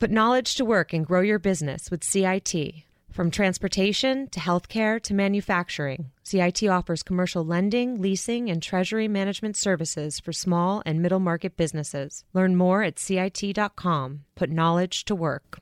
Put knowledge to work and grow your business with CIT. From transportation to healthcare to manufacturing, CIT offers commercial lending, leasing, and treasury management services for small and middle market businesses. Learn more at CIT.com. Put knowledge to work.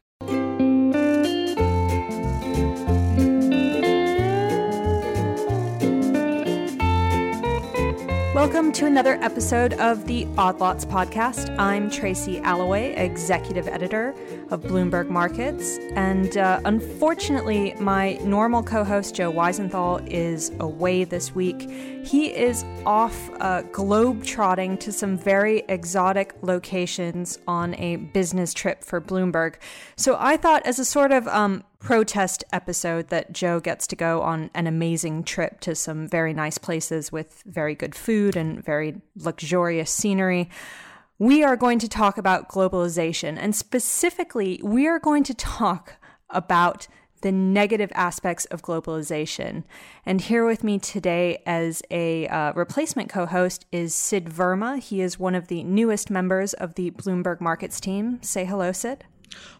Welcome to another episode of the Odd Lots podcast. I'm Tracy Alloway, executive editor of Bloomberg Markets. And uh, unfortunately, my normal co host, Joe Weisenthal, is away this week. He is off uh, globe trotting to some very exotic locations on a business trip for Bloomberg. So I thought, as a sort of um, protest episode that Joe gets to go on an amazing trip to some very nice places with very good food and very luxurious scenery. We are going to talk about globalization, and specifically, we are going to talk about the negative aspects of globalization. And here with me today as a uh, replacement co host is Sid Verma. He is one of the newest members of the Bloomberg Markets team. Say hello, Sid.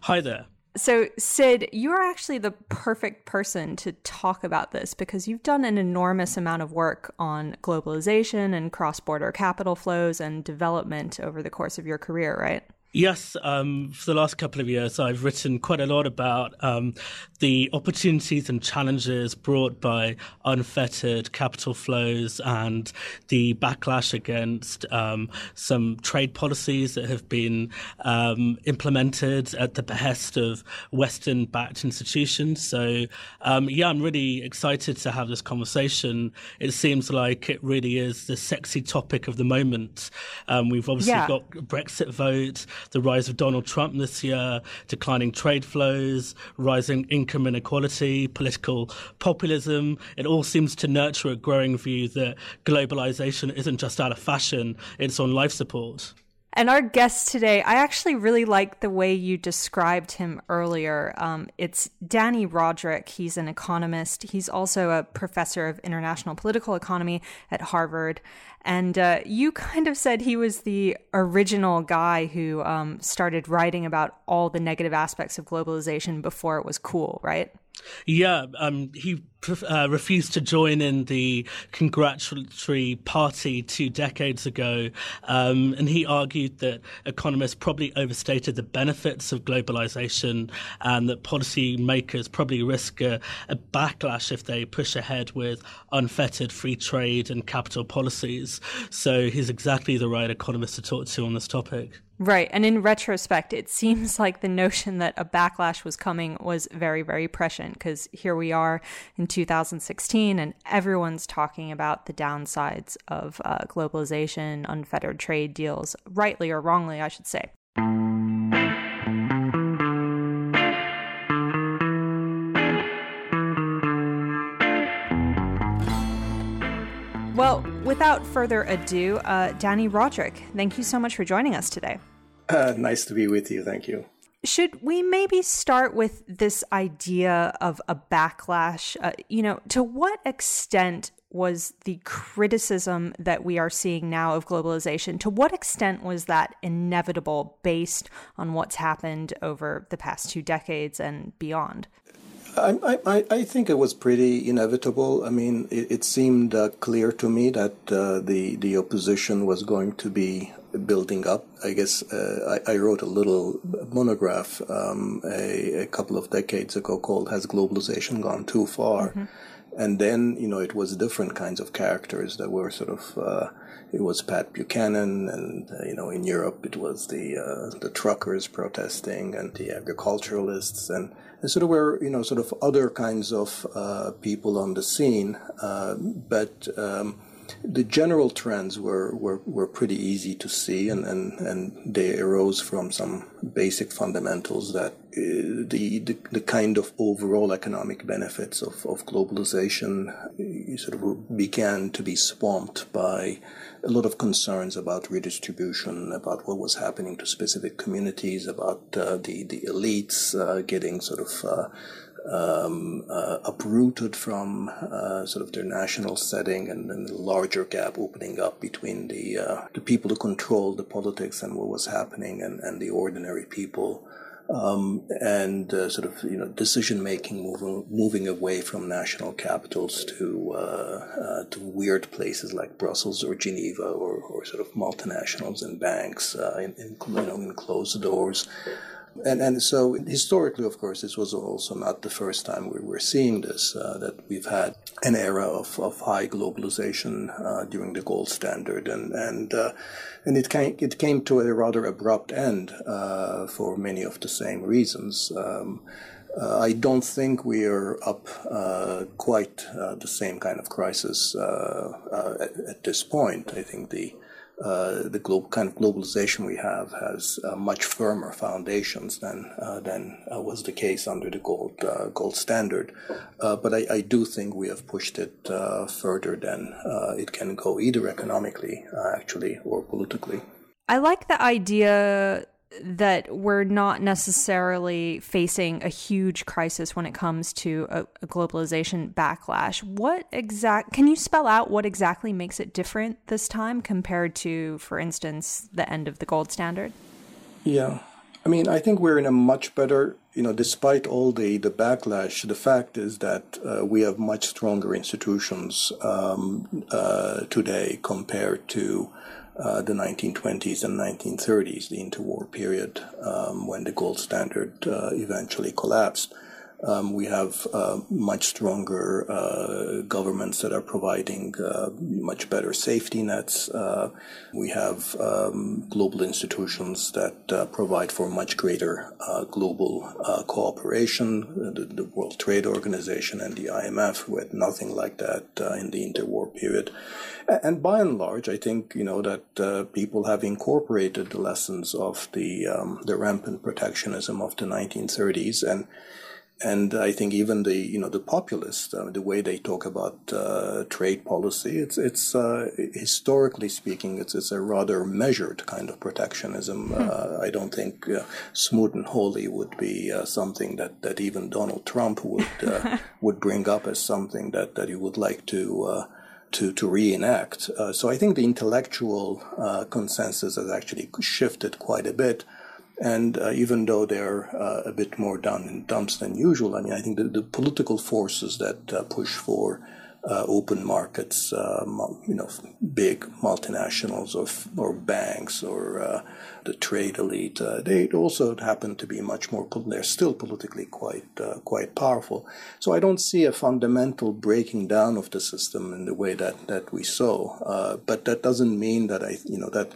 Hi there. So, Sid, you're actually the perfect person to talk about this because you've done an enormous amount of work on globalization and cross border capital flows and development over the course of your career, right? Yes, um, for the last couple of years, I've written quite a lot about um, the opportunities and challenges brought by unfettered capital flows and the backlash against um, some trade policies that have been um, implemented at the behest of Western backed institutions. So, um, yeah, I'm really excited to have this conversation. It seems like it really is the sexy topic of the moment. Um, we've obviously yeah. got Brexit vote the rise of Donald Trump this year, declining trade flows, rising income inequality, political populism. It all seems to nurture a growing view that globalization isn't just out of fashion, it's on life support. And our guest today, I actually really like the way you described him earlier. Um, it's Dani Rodrik. He's an economist. He's also a professor of international political economy at Harvard. And uh, you kind of said he was the original guy who um, started writing about all the negative aspects of globalization before it was cool, right? Yeah, um, he uh, refused to join in the congratulatory party two decades ago, um, and he argued that economists probably overstated the benefits of globalization, and that policymakers probably risk a, a backlash if they push ahead with unfettered free trade and capital policies. So he's exactly the right economist to talk to on this topic. Right. And in retrospect, it seems like the notion that a backlash was coming was very, very prescient because here we are in 2016 and everyone's talking about the downsides of uh, globalization, unfettered trade deals, rightly or wrongly, I should say. Well, without further ado, uh, Dani Rodrik, thank you so much for joining us today. Uh, nice to be with you. Thank you. Should we maybe start with this idea of a backlash? Uh, you know, to what extent was the criticism that we are seeing now of globalization, to what extent was that inevitable based on what's happened over the past two decades and beyond? I, I, I think it was pretty inevitable. I mean, it, it seemed uh, clear to me that uh, the the opposition was going to be building up. I guess uh, I, I, wrote a little monograph um, a, a, couple of decades ago called "Has Globalization Gone Too Far?" Mm-hmm. And then you know it was different kinds of characters that were sort of uh, it was Pat Buchanan, and uh, you know in Europe it was the uh, the truckers protesting and the agriculturalists and and so there were, you know, sort of other kinds of uh, people on the scene, uh, but um, the general trends were, were, were pretty easy to see, and, and, and they arose from some basic fundamentals that uh, the, the, the kind of overall economic benefits of, of globalization uh, sort of began to be swamped by a lot of concerns about redistribution, about what was happening to specific communities, about uh, the the elites uh, getting sort of uh, um, uh, uprooted from uh, sort of their national setting, and then the larger gap opening up between the uh, the people who controlled the politics and what was happening, and, and the ordinary people um, and uh, sort of you know decision making moving moving away from national capitals to uh, uh, to weird places like Brussels or Geneva or, or sort of multinationals and banks in, in, you know in closed doors. And, and so historically, of course, this was also not the first time we were seeing this, uh, that we've had an era of, of high globalization uh, during the gold standard. And, and, uh, and it, came, it came to a rather abrupt end uh, for many of the same reasons. Um, uh, I don't think we are up uh, quite the same kind of crisis at, at, this point. I think the uh, the kind of globalization we have has uh, much firmer foundations than uh, than uh, was the case under the gold uh, gold standard. but I, I, do think we have pushed it further than it can go, either economically, actually, or politically. I like the idea that we're not necessarily facing a huge crisis when it comes to a, a, globalization backlash. What exact can you spell out what exactly makes it different this time compared to, for instance, the end of the gold standard? Yeah. I mean, I think we're in a much better, you know, despite all the, the backlash, the fact is that uh, we have much stronger institutions um, uh, today compared to uh, the 1920s and 1930s, the interwar period, um, when the gold standard uh, eventually collapsed. Um, we have uh, much stronger uh, governments that are providing uh, much better safety nets. Uh, we have um, global institutions that uh, provide for much greater uh, global cooperation. The, the, World Trade Organization and the IMF, who had nothing like that in the interwar period. And by and large, I think you know that people have incorporated the lessons of the um, the rampant protectionism of the 1930s and and I think even the you know the populists, uh, the way they talk about uh, trade policy, it's it's uh, historically speaking, it's it's a rather measured kind of protectionism. Hmm. I don't think uh, Smoot and Hawley would be uh, something that, that even Donald Trump would uh, would bring up as something that, that he would like to. to, to reenact. so I think the intellectual consensus has actually shifted quite a bit. And uh, even though they're uh, a bit more down in dumps than usual, I mean, I think the, the political forces that uh, push for uh, open markets, uh, you know, big multinationals or, or banks or uh, the trade elite, they also happen to be much more, they're still politically quite, quite powerful. So I don't see a fundamental breaking down of the system in the way that, that we saw. but that doesn't mean that I, you know, that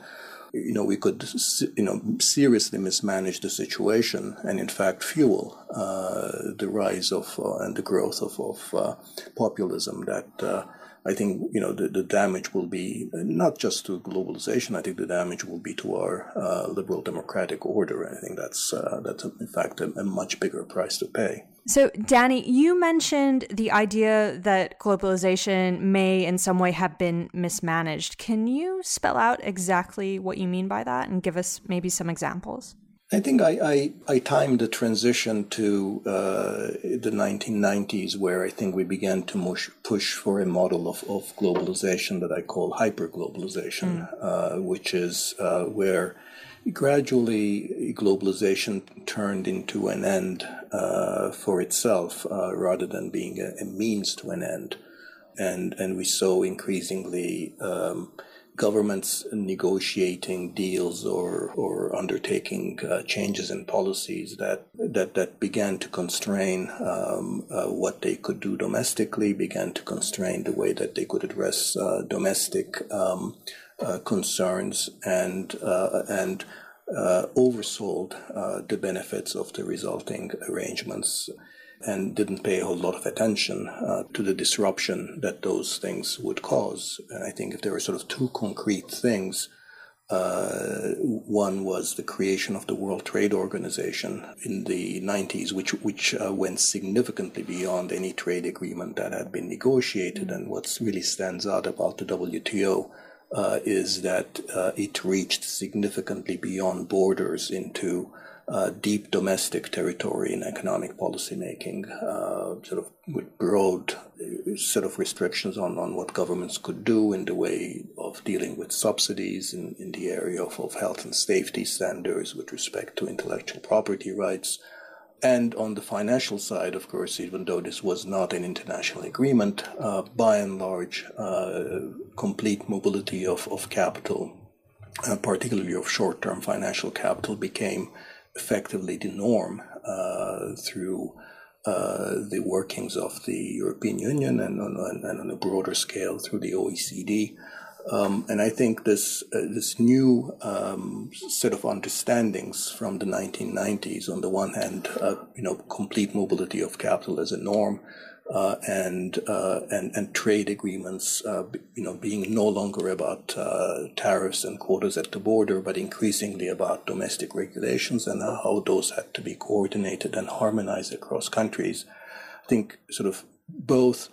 you know, we could, you know, seriously mismanage the situation and in fact fuel uh, the rise of uh, and the growth of, of uh, populism that uh, I think, you know, the, the damage will be not just to globalization. I think the damage will be to our uh, liberal democratic order. I think that's, uh, that's in fact a, a much bigger price to pay. So, Dani, you mentioned the idea that globalization may in some way have been mismanaged. Can you spell out exactly what you mean by that and give us maybe some examples? I think I, I, I timed the transition to uh, the 1990s, where I think we began to mush, push for a model of, of globalization that I call hyperglobalization, mm. uh, which is uh, where gradually globalization turned into an end uh, for itself uh, rather than being a, a, means to an end. And, and we saw increasingly um, governments negotiating deals or, or undertaking uh, changes in policies that, that, that began to constrain um, uh, what they could do domestically, began to constrain the way that they could address uh, domestic um, uh, concerns and uh, and uh, oversold the benefits of the resulting arrangements and didn't pay a whole lot of attention uh, to the disruption that those things would cause. And I think if there were sort of two concrete things, uh, one was the creation of the World Trade Organization in the 90s, which which uh, went significantly beyond any trade agreement that had been negotiated. And what really stands out about the WTO uh, is that uh, it reached significantly beyond borders into uh, deep domestic territory in economic policymaking, uh, sort of with broad uh, set of restrictions on, on what governments could do in the way of dealing with subsidies in, in the area of, of health and safety standards with respect to intellectual property rights. And on the financial side, of course, even though this was not an international agreement, uh, by and large, uh, complete mobility of, of capital, uh, particularly of short term financial capital, became effectively the norm uh, through uh, the workings of the European Union and on, and on a broader scale through the OECD. Um, and I think this uh, this new um, set of understandings from the 1990s, on the one hand, uh, you know, complete mobility of capital as a norm, uh, and uh, and and trade agreements, uh, you know, being no longer about uh, tariffs and quotas at the border, but increasingly about domestic regulations and how those had to be coordinated and harmonized across countries. I think sort of both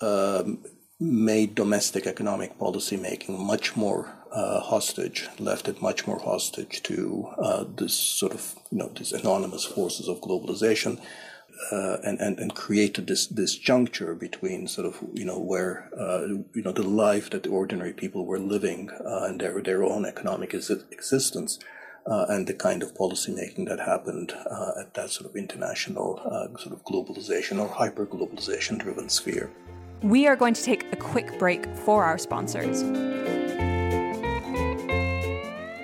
um, made domestic economic policy making much more uh, hostage, left it much more hostage to uh, this sort of you know these anonymous forces of globalization uh, and, and and created this this juncture between sort of you know where uh, you know the life that the ordinary people were living uh, and their their own economic existence. Uh, and the kind of policy making that happened uh, at that sort of international uh, sort of globalization or hyper globalization driven sphere. We are going to take a quick break for our sponsors.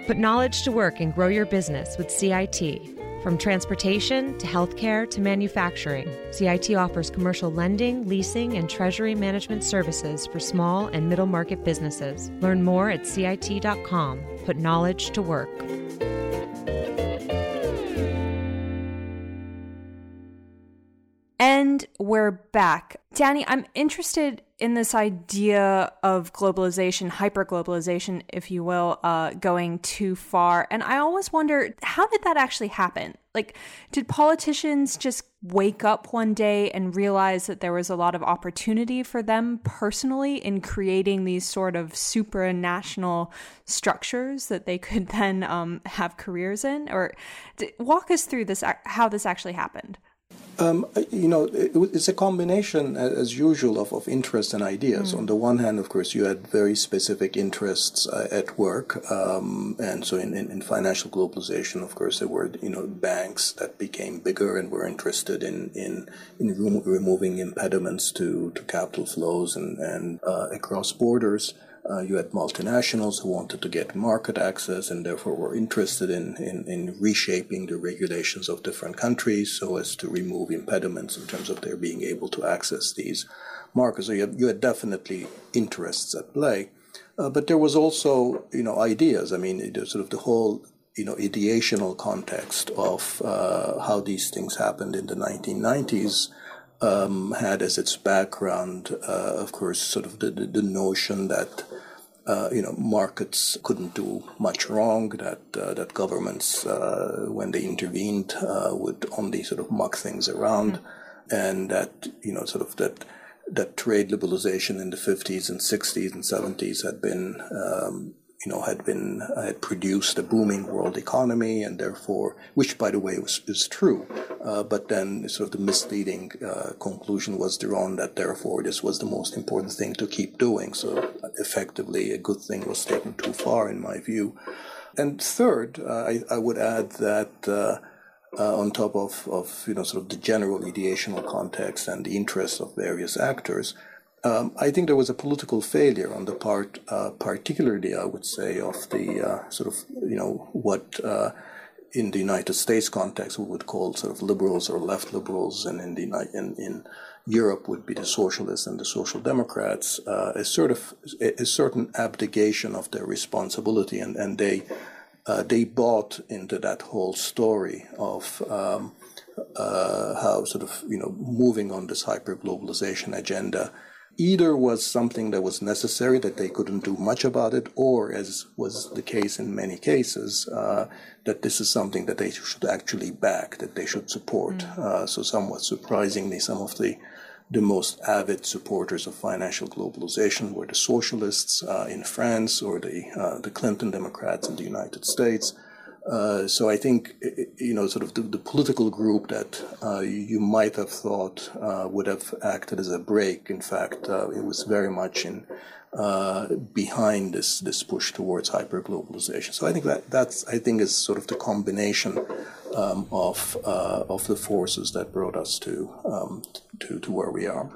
Put knowledge to work and grow your business with CIT. From transportation to healthcare to manufacturing, CIT offers commercial lending, leasing, and treasury management services for small and middle market businesses. Learn more at CIT.com. Put knowledge to work. We're back. Dani, I'm interested in this idea of globalization, hyperglobalization, if you will, uh, going too far. And I always wonder how did that actually happen? Like, did politicians just wake up one day and realize that there was a lot of opportunity for them personally in creating these sort of supranational structures that they could then um, have careers in? Or walk us through this, how this actually happened. Um, you know, it, it's a combination, as usual, of, of interests and ideas. Mm. On the one hand, of course, you had very specific interests uh, at work, um, and so in, in, in, financial globalization, of course, there were you know banks that became bigger and were interested in in, in remo- removing impediments to, to capital flows and and uh, across borders. Uh, you had multinationals who wanted to get market access and therefore were interested in, in, in, reshaping the regulations of different countries so as to remove impediments in terms of their being able to access these markets. So you, you had definitely interests at play. Uh, but there was also, you know, ideas. I mean, sort of the whole, you know, ideational context of uh, how these things happened in the 1990s um, had as its background, uh, of course, sort of the, the, the notion that uh, you know markets couldn't do much wrong, that uh, that governments, uh, when they intervened, uh, would only sort of muck things around, mm-hmm. and that you know sort of that that trade liberalization in the 50s and 60s and 70s had been um, you know, had been had produced a booming world economy, and therefore, which by the way was is true, uh, but then sort of the misleading uh, conclusion was drawn that therefore this was the most important thing to keep doing. So effectively, a good thing was taken too far, in my view. And third, uh, I, I, would add that. Uh, uh, on top of, of you know sort of the general ideational context and the interests of various actors, um, I think there was a political failure on the part, uh, particularly, I would say, of the uh, sort of, you know, what uh, in the United States context we would call sort of liberals or left liberals, and in the in, in Europe would be the socialists and the social democrats, uh, a sort of a, a, certain abdication of their responsibility, and and they uh, they bought into that whole story of. Um, uh, how sort of you know moving on this hyper globalization agenda either was something that was necessary that they couldn't do much about it, or as was the case in many cases, uh, that this is something that they should actually back, that they should support. Mm. Uh, so, somewhat surprisingly, some of the the most avid supporters of financial globalization were the socialists uh, in France or the uh, the Clinton Democrats in the United States. Uh, so I think you know, sort of the, the political group that uh, you might have thought uh, would have acted as a brake. In fact, uh, it was very much in uh, behind this this push towards hyperglobalization. So I think that that's I think is sort of the combination um, of uh, of the forces that brought us to um, to to where we are.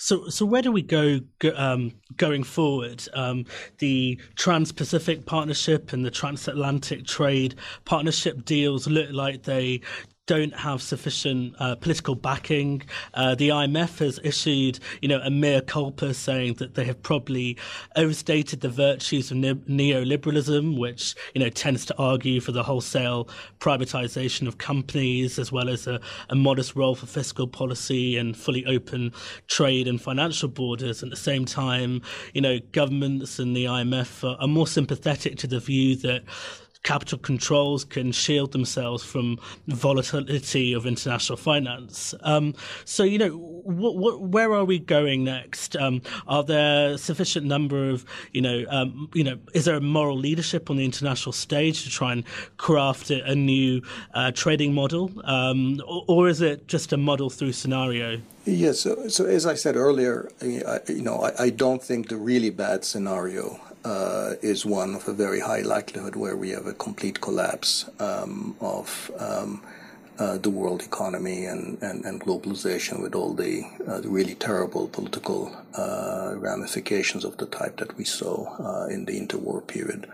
So, so where do we go, um, going forward? Um, the Trans-Pacific Partnership and the Transatlantic Trade Partnership deals look like they don't have sufficient uh, political backing. Uh, the IMF has issued, you know, a mea culpa saying that they have probably overstated the virtues of ne- neoliberalism, which you know tends to argue for the wholesale privatization of companies as well as a, a modest role for fiscal policy and fully open trade and financial borders. At the same time, you know, governments and the IMF are, are more sympathetic to the view that capital controls can shield themselves from volatility of international finance. Um, so, you know, what, what, where are we going next? Um, are there sufficient number of, you know, um, you know, is there a moral leadership on the international stage to try and craft a, a new uh, trading model, um, or, or, is it just a model through scenario? Yes. So, so as I said earlier, I, you know, I, I don't think the really bad scenario uh, is one of a very high likelihood where we have a complete collapse um, of um, uh, the world economy and, and, and, globalization with all the, uh, the really terrible political uh, ramifications of the type that we saw uh, in the interwar period.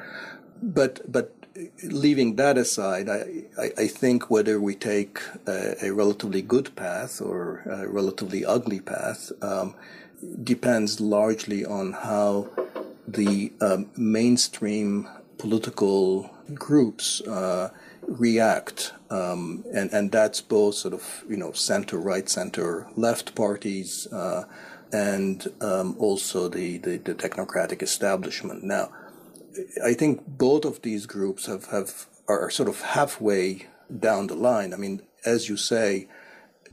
But, but leaving that aside, I, I, I think whether we take a, a, relatively good path or a relatively ugly path um, depends largely on how the um, mainstream political groups uh, react, um, and and that's both sort of you know center right, center left parties, uh, and um, also the, the, the technocratic establishment. Now, I think both of these groups have have are sort of halfway down the line. I mean, as you say,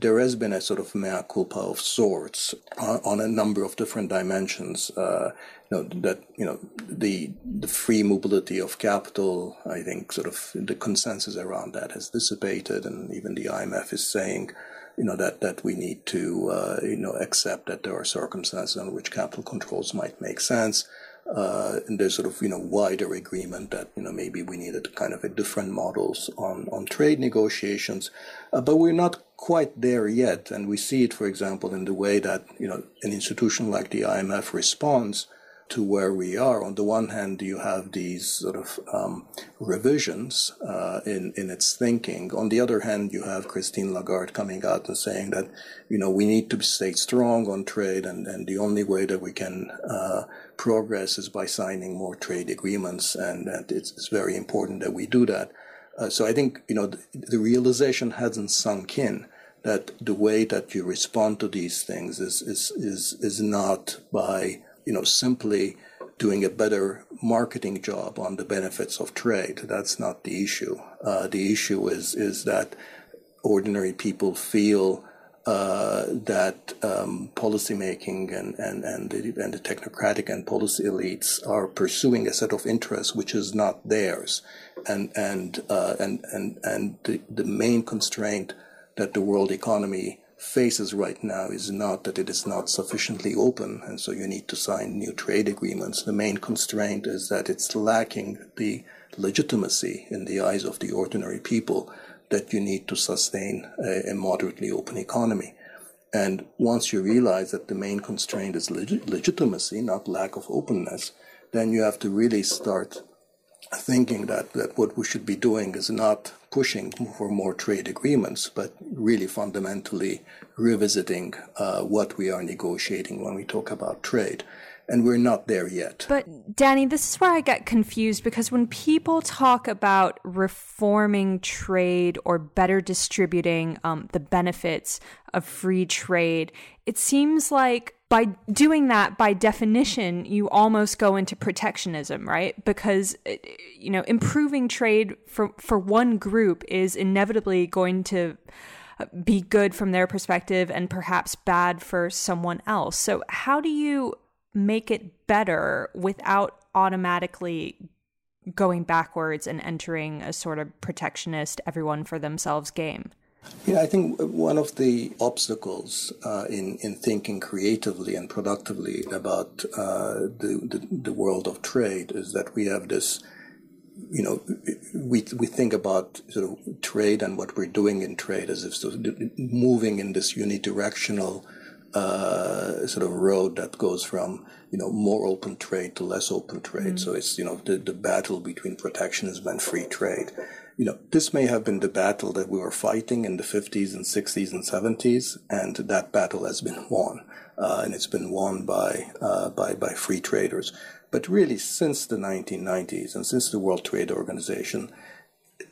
there has been a sort of mea culpa of sorts uh, on a number of different dimensions. Uh, you know, that you know the the free mobility of capital. I think sort of the consensus around that has dissipated, and even the IMF is saying, you know, that that we need to uh, you know accept that there are circumstances under which capital controls might make sense. Uh, and there's sort of you know wider agreement that you know maybe we needed kind of a different models on on trade negotiations, uh, but we're not quite there yet, and we see it, for example, in the way that you know an institution like the IMF responds to where we are. On the one hand, you have these sort of um, revisions uh, in in its thinking. On the other hand, you have Christine Lagarde coming out and saying that you know we need to stay strong on trade, and, and the only way that we can uh, progress is by signing more trade agreements, and, and it's, it's, very important that we do that. Uh, so I think you know the, the realization hasn't sunk in that the way that you respond to these things is is is is not by you know, simply doing a better marketing job on the benefits of trade. That's not the issue. Uh, the issue is is that ordinary people feel uh, that um, policymaking and and and the, and the technocratic and policy elites are pursuing a set of interests which is not theirs, and and uh, and and and the, the main constraint that the world economy faces right now is not that it is not sufficiently open, and so you need to sign new trade agreements. The main constraint is that it's lacking the legitimacy in the eyes of the ordinary people that you need to sustain a, a moderately open economy. And once you realize that the main constraint is leg- legitimacy, not lack of openness, then you have to really start thinking that, that what we should be doing is not pushing for more trade agreements, but really fundamentally revisiting uh, what we are negotiating when we talk about trade. And we're not there yet. But, Dani, this is where I get confused because when people talk about reforming trade or better distributing um, the benefits of free trade, it seems like by doing that, by definition, you almost go into protectionism, right? Because uh, you know, improving trade for for one group is inevitably going to uh, be good from their perspective and perhaps bad for someone else. So, how do you make it better without automatically going backwards and entering a sort of protectionist, everyone for themselves game? Yeah, I think one of the obstacles uh, in in thinking creatively and productively about uh, the, the, the world of trade is that we have this. You know, we we think about sort of trade and what we're doing in trade as if sort of moving in this unidirectional uh, sort of road that goes from you know more open trade to less open trade. Mm. So it's you know the the battle between protectionism and free trade you know, this may have been the battle that we were fighting in the 50s and 60s and 70s, and that battle has been won, uh, and it's been won by, uh, by, by free traders. But really, since the 1990s and since the World Trade Organization,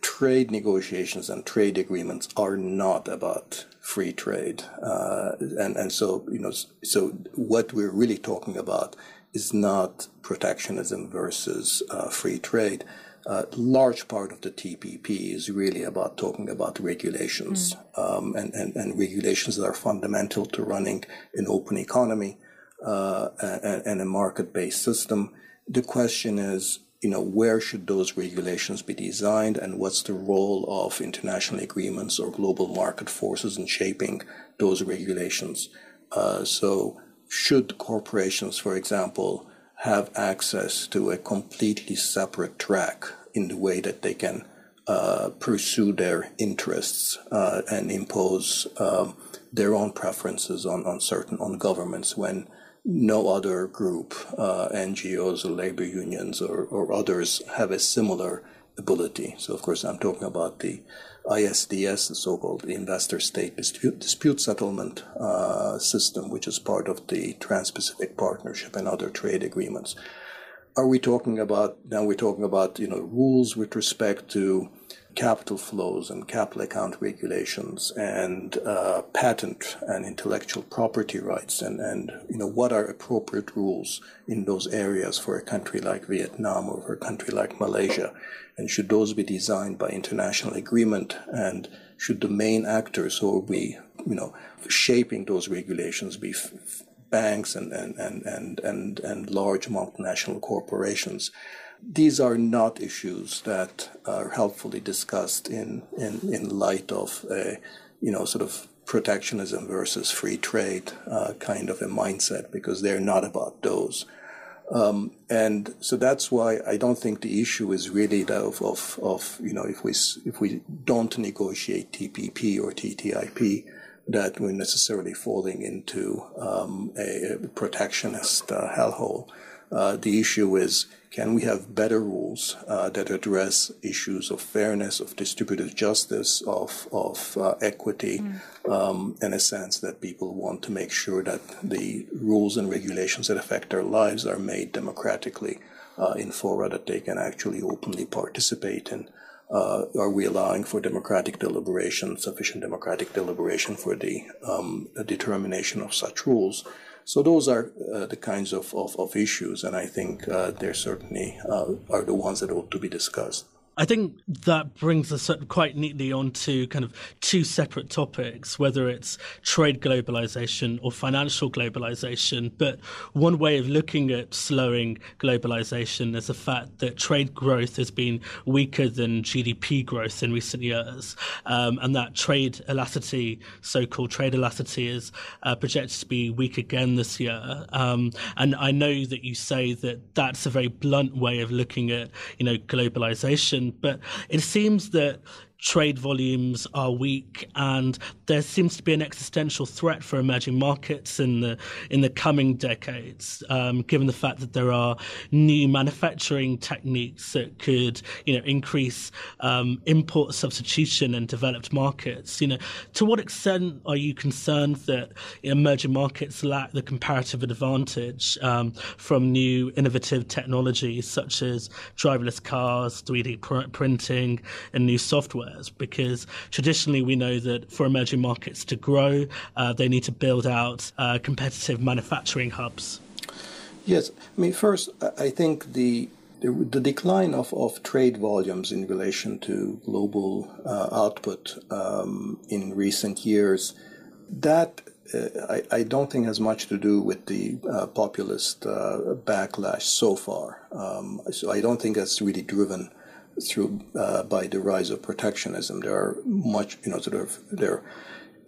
trade negotiations and trade agreements are not about free trade. Uh, and, and so, you know, so what we're really talking about is not protectionism versus uh, free trade a large part of the TPP is really about talking about regulations mm. um, and, and, and, regulations that are fundamental to running an open economy uh, and, and, a market-based system. The question is, you know, where should those regulations be designed and what's the role of international agreements or global market forces in shaping those regulations? Uh, so should corporations, for example, have access to a completely separate track in the way that they can uh, pursue their interests uh, and impose um, their own preferences on, on certain on governments when no other group, uh, NGOs or labor unions or, or others have a similar ability. So, of course, I'm talking about the ISDS, the so-called investor state dispute, dispute settlement uh, system, which is part of the Trans-Pacific Partnership and other trade agreements. Are we talking about now? We're talking about you know rules with respect to capital flows and capital account regulations and uh, patent and intellectual property rights and, and you know what are appropriate rules in those areas for a country like Vietnam or for a country like Malaysia? And should those be designed by international agreement? And should the main actors who will be you know shaping those regulations be f- banks and and, and, and, and and large multinational corporations these are not issues that are helpfully discussed in, in, in light of a, you know, sort of protectionism versus free trade uh, kind of a mindset because they're not about those. Um, and so that's why I don't think the issue is really that of, of, of, you know, if we, if we don't negotiate TPP or TTIP, that we're necessarily falling into um, a, protectionist uh, hellhole. Uh, the issue is can we have better rules uh, that address issues of fairness, of distributive justice, of, of uh, equity, mm. um, in a sense that people want to make sure that the rules and regulations that affect their lives are made democratically uh, in fora that they can actually openly participate in? Uh, are we allowing for democratic deliberation, sufficient democratic deliberation for the um, determination of such rules? So those are uh, the kinds of, of, of, issues, and I think uh, they certainly uh, are the ones that ought to be discussed. I think that brings us quite neatly onto kind of two separate topics, whether it's trade globalization or financial globalization. But one way of looking at slowing globalization is the fact that trade growth has been weaker than GDP growth in recent years, um, and that trade elasticity, so-called trade elasticity, is uh, projected to be weak again this year. Um, and I know that you say that that's a very blunt way of looking at, you know, globalization but it seems that trade volumes are weak, and there seems to be an existential threat for emerging markets in the in the coming decades, um, given the fact that there are new manufacturing techniques that could, you know, increase um, import substitution in developed markets. You know, to what extent are you concerned that emerging markets lack the comparative advantage um, from new innovative technologies such as driverless cars, 3D pr- printing, and new software? Because traditionally we know that for emerging markets to grow, uh, they need to build out uh, competitive manufacturing hubs. Yes, I mean, first, I think the the, decline of, of trade volumes in relation to global uh, output um, in recent years, that I, I, don't think has much to do with the uh, populist uh, backlash so far. Um, so I don't think that's really driven through uh, by the rise of protectionism. There are much, you know, sort of there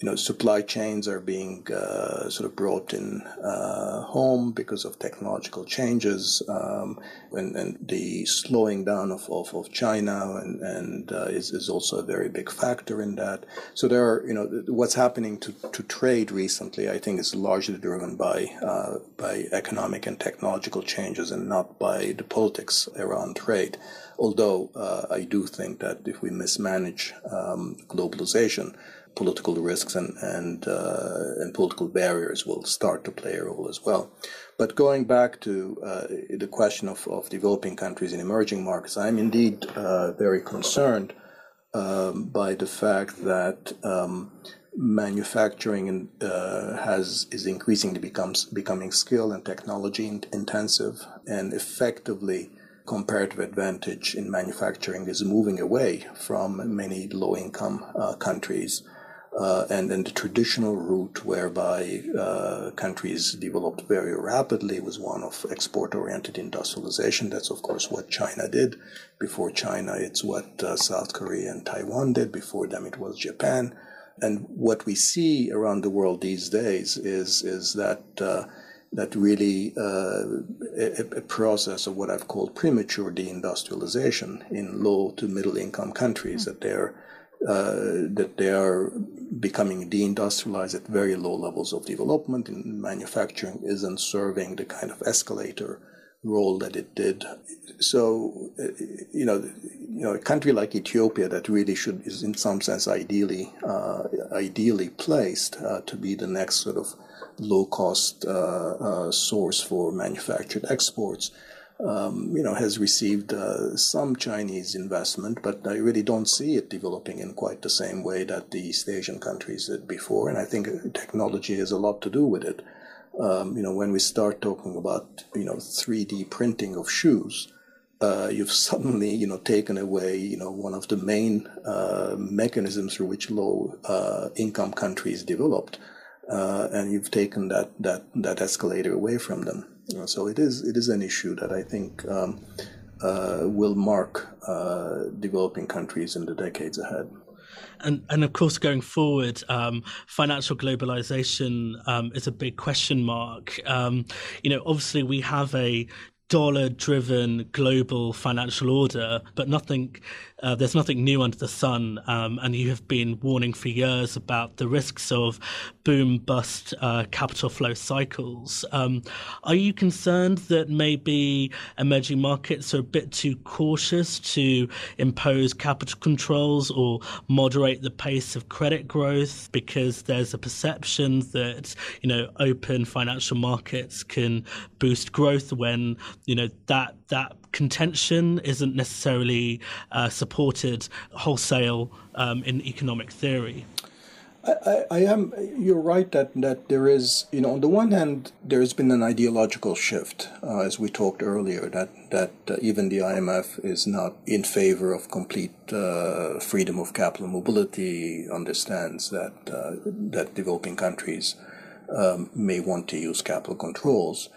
you know, supply chains are being uh, sort of brought in uh, home because of technological changes, um, and, and, the slowing down of, of, of China and, and uh, is, is also a very big factor in that. So there are, you know, what's happening to, to trade recently, I think, is largely driven by uh, by economic and technological changes and not by the politics around trade. Although uh, I do think that if we mismanage um, globalization, political risks and and uh, and political barriers will start to play a role as well. But going back to uh, the question of, of developing countries and emerging markets, I'm indeed uh, very concerned um, by the fact that um, manufacturing uh, has is increasingly becomes becoming skill and technology intensive, and effectively comparative advantage in manufacturing is moving away from many low income uh, countries uh, and the traditional route whereby uh, countries developed very rapidly was one of export-oriented industrialization. That's of course what China did. Before China, it's what uh, South Korea and Taiwan did. Before them, it was Japan. And what we see around the world these days is is that uh, that really uh, a, a, process of what I've called premature deindustrialization in low to middle income countries mm-hmm. that they're uh, that they are becoming deindustrialized at very low levels of development and manufacturing isn't serving the kind of escalator role that it did. So, uh, you know, you know, a country like Ethiopia that really should is in some sense ideally uh, ideally placed uh, to be the next sort of low cost uh, uh, source for manufactured exports um, you know, has received uh, some Chinese investment, but I really don't see it developing in quite the same way that the East Asian countries did before. And I think technology has a lot to do with it. Um, you know, when we start talking about, you know, 3D printing of shoes, uh, you've suddenly, you know, taken away, you know, one of the main uh, mechanisms through which low uh, income countries developed. Uh, and you've taken that, that, that escalator away from them. So it is it is an issue that I think um, uh, will mark uh, developing countries in the decades ahead. And, and of course, going forward, um, financial globalization um, is a big question mark. Um, you know, obviously, we have a dollar driven global financial order, but nothing uh, there's nothing new under the sun, um, and you have been warning for years about the risks of boom bust uh, capital flow cycles. Um, are you concerned that maybe emerging markets are a bit too cautious to impose capital controls or moderate the pace of credit growth because there's a perception that you know open financial markets can boost growth when you know that that contention isn't necessarily uh, supported wholesale um, in economic theory. I, I, am. You're right that that there is. You know, on the one hand, there has been an ideological shift, uh, as we talked earlier. That that uh, even the IMF is not in favor of complete uh, freedom of capital mobility. Understands that uh, that developing countries um, may want to use capital controls.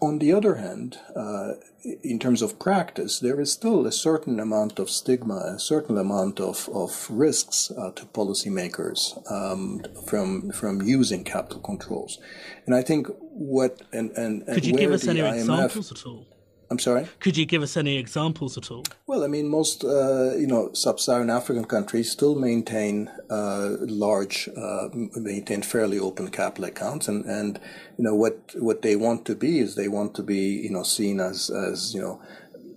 On the other hand, uh, in terms of practice, there is still a certain amount of stigma, a certain amount of, of risks uh, to policymakers um, from from using capital controls. And I think what and and, and could you give us any IMF, examples at all? I'm sorry. Could you give us any examples at all? Well, I mean, most uh, you know sub-Saharan African countries still maintain uh, large, uh, maintain fairly open capital accounts, and and you know what what they want to be is they want to be you know seen as as you know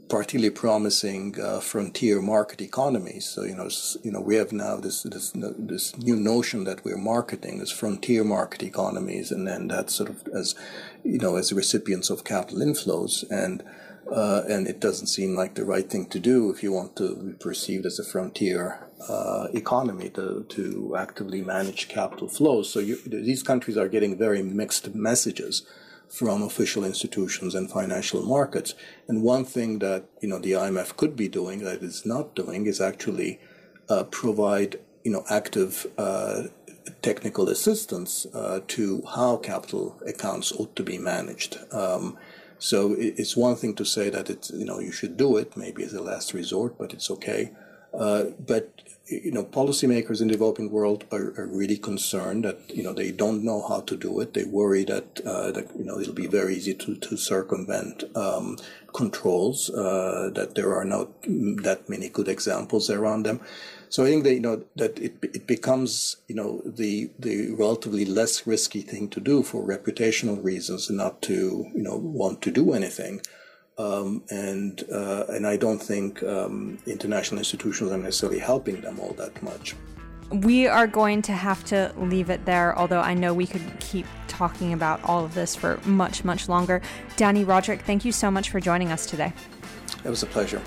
particularly promising uh, frontier market economies. So you know, you know, we have now this this this new notion that we're marketing as frontier market economies, and then that sort of as you know as recipients of capital inflows and uh, and it doesn't seem like the right thing to do if you want to be perceived as a frontier uh, economy to, to actively manage capital flows. So you, these countries are getting very mixed messages from official institutions and financial markets. And one thing that you know the IMF could be doing that it's not doing is actually uh, provide you know active uh, technical assistance uh, to how capital accounts ought to be managed. Um, so it's one thing to say that it's you know you should do it maybe as a last resort, but it's okay. Uh, but you know, policymakers in the developing world are, are, really concerned that you know they don't know how to do it. They worry that uh, that you know it'll be very easy to to circumvent um, controls. Uh, that there are not that many good examples around them. So I think that you know that it it becomes you know the the relatively less risky thing to do for reputational reasons, and not to you know want to do anything. Um, and uh, and I don't think um, international institutions are necessarily helping them all that much. We are going to have to leave it there, although I know we could keep talking about all of this for much, much longer. Dani Rodrik, thank you so much for joining us today. It was a pleasure.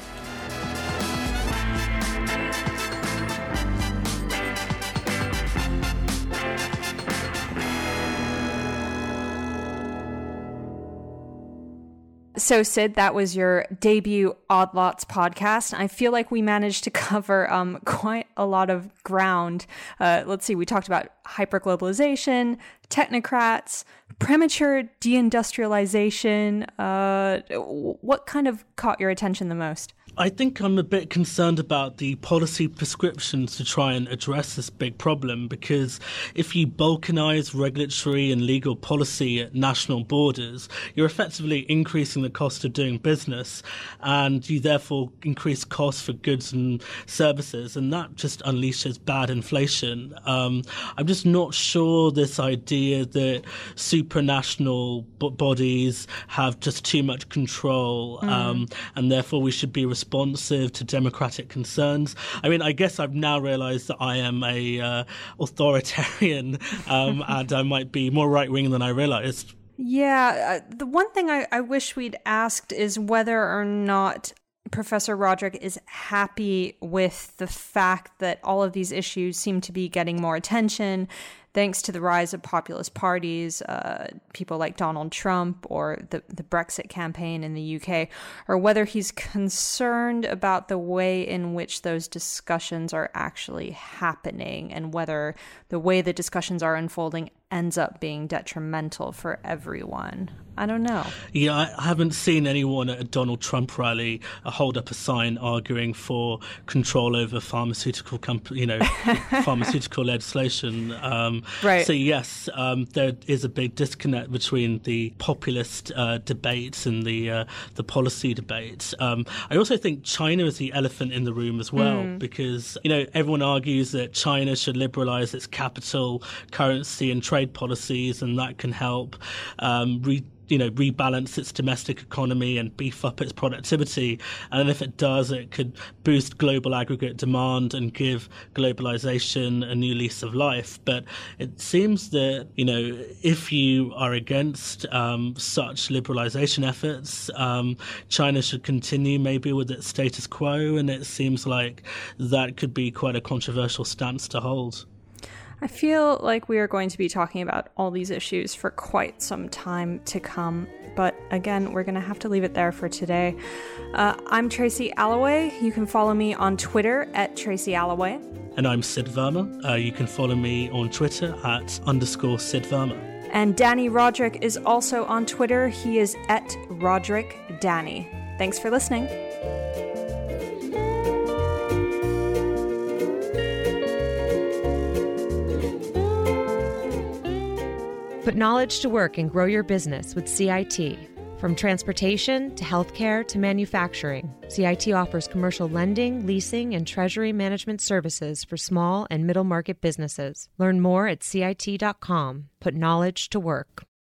So, Sid, that was your debut Odd Lots podcast. I feel like we managed to cover um, quite a lot of ground. Uh, let's see, we talked about hyperglobalization, technocrats, premature deindustrialization. Uh, what kind of caught your attention the most? I think I'm a bit concerned about the policy prescriptions to try and address this big problem because if you balkanize regulatory and legal policy at national borders, you're effectively increasing the cost of doing business and you therefore increase costs for goods and services, and that just unleashes bad inflation. Um, I'm just not sure this idea that supranational b- bodies have just too much control mm. um, and therefore we should be responsible responsive to democratic concerns. I mean, I guess I've now realised that I am a uh, authoritarian um, and I might be more right wing than I realised. Yeah, uh, the one thing I, I wish we'd asked is whether or not Professor Rodrik is happy with the fact that all of these issues seem to be getting more attention thanks to the rise of populist parties, uh, people like Donald Trump or the, the Brexit campaign in the UK, or whether he's concerned about the way in which those discussions are actually happening and whether the way the discussions are unfolding ends up being detrimental for everyone. I don't know. Yeah, I haven't seen anyone at a Donald Trump rally uh, hold up a sign arguing for control over pharmaceutical company, you know, pharmaceutical legislation. Um, right. So yes, um, there is a big disconnect between the populist uh, debates and the uh, the policy debates. Um, I also think China is the elephant in the room as well mm. because you know everyone argues that China should liberalize its capital, currency, and trade policies, and that can help um, re- you know rebalance its domestic economy and beef up its productivity. And if it does it could boost global aggregate demand and give globalization a new lease of life. But it seems that you know if you are against um, such liberalization efforts um, China should continue maybe with its status quo. And it seems like that could be quite a controversial stance to hold I feel like we are going to be talking about all these issues for quite some time to come, but again, we're going to have to leave it there for today. Uh, I'm Tracy Alloway. You can follow me on Twitter at Tracy Alloway. And I'm Sid Verma. Uh, you can follow me on Twitter at underscore Sid Verma. And Dani Rodrik is also on Twitter. He is at Rodrik Dani. Thanks for listening. Put knowledge to work and grow your business with CIT. From transportation to healthcare to manufacturing, CIT offers commercial lending, leasing, and treasury management services for small and middle market businesses. Learn more at CIT.com. Put knowledge to work.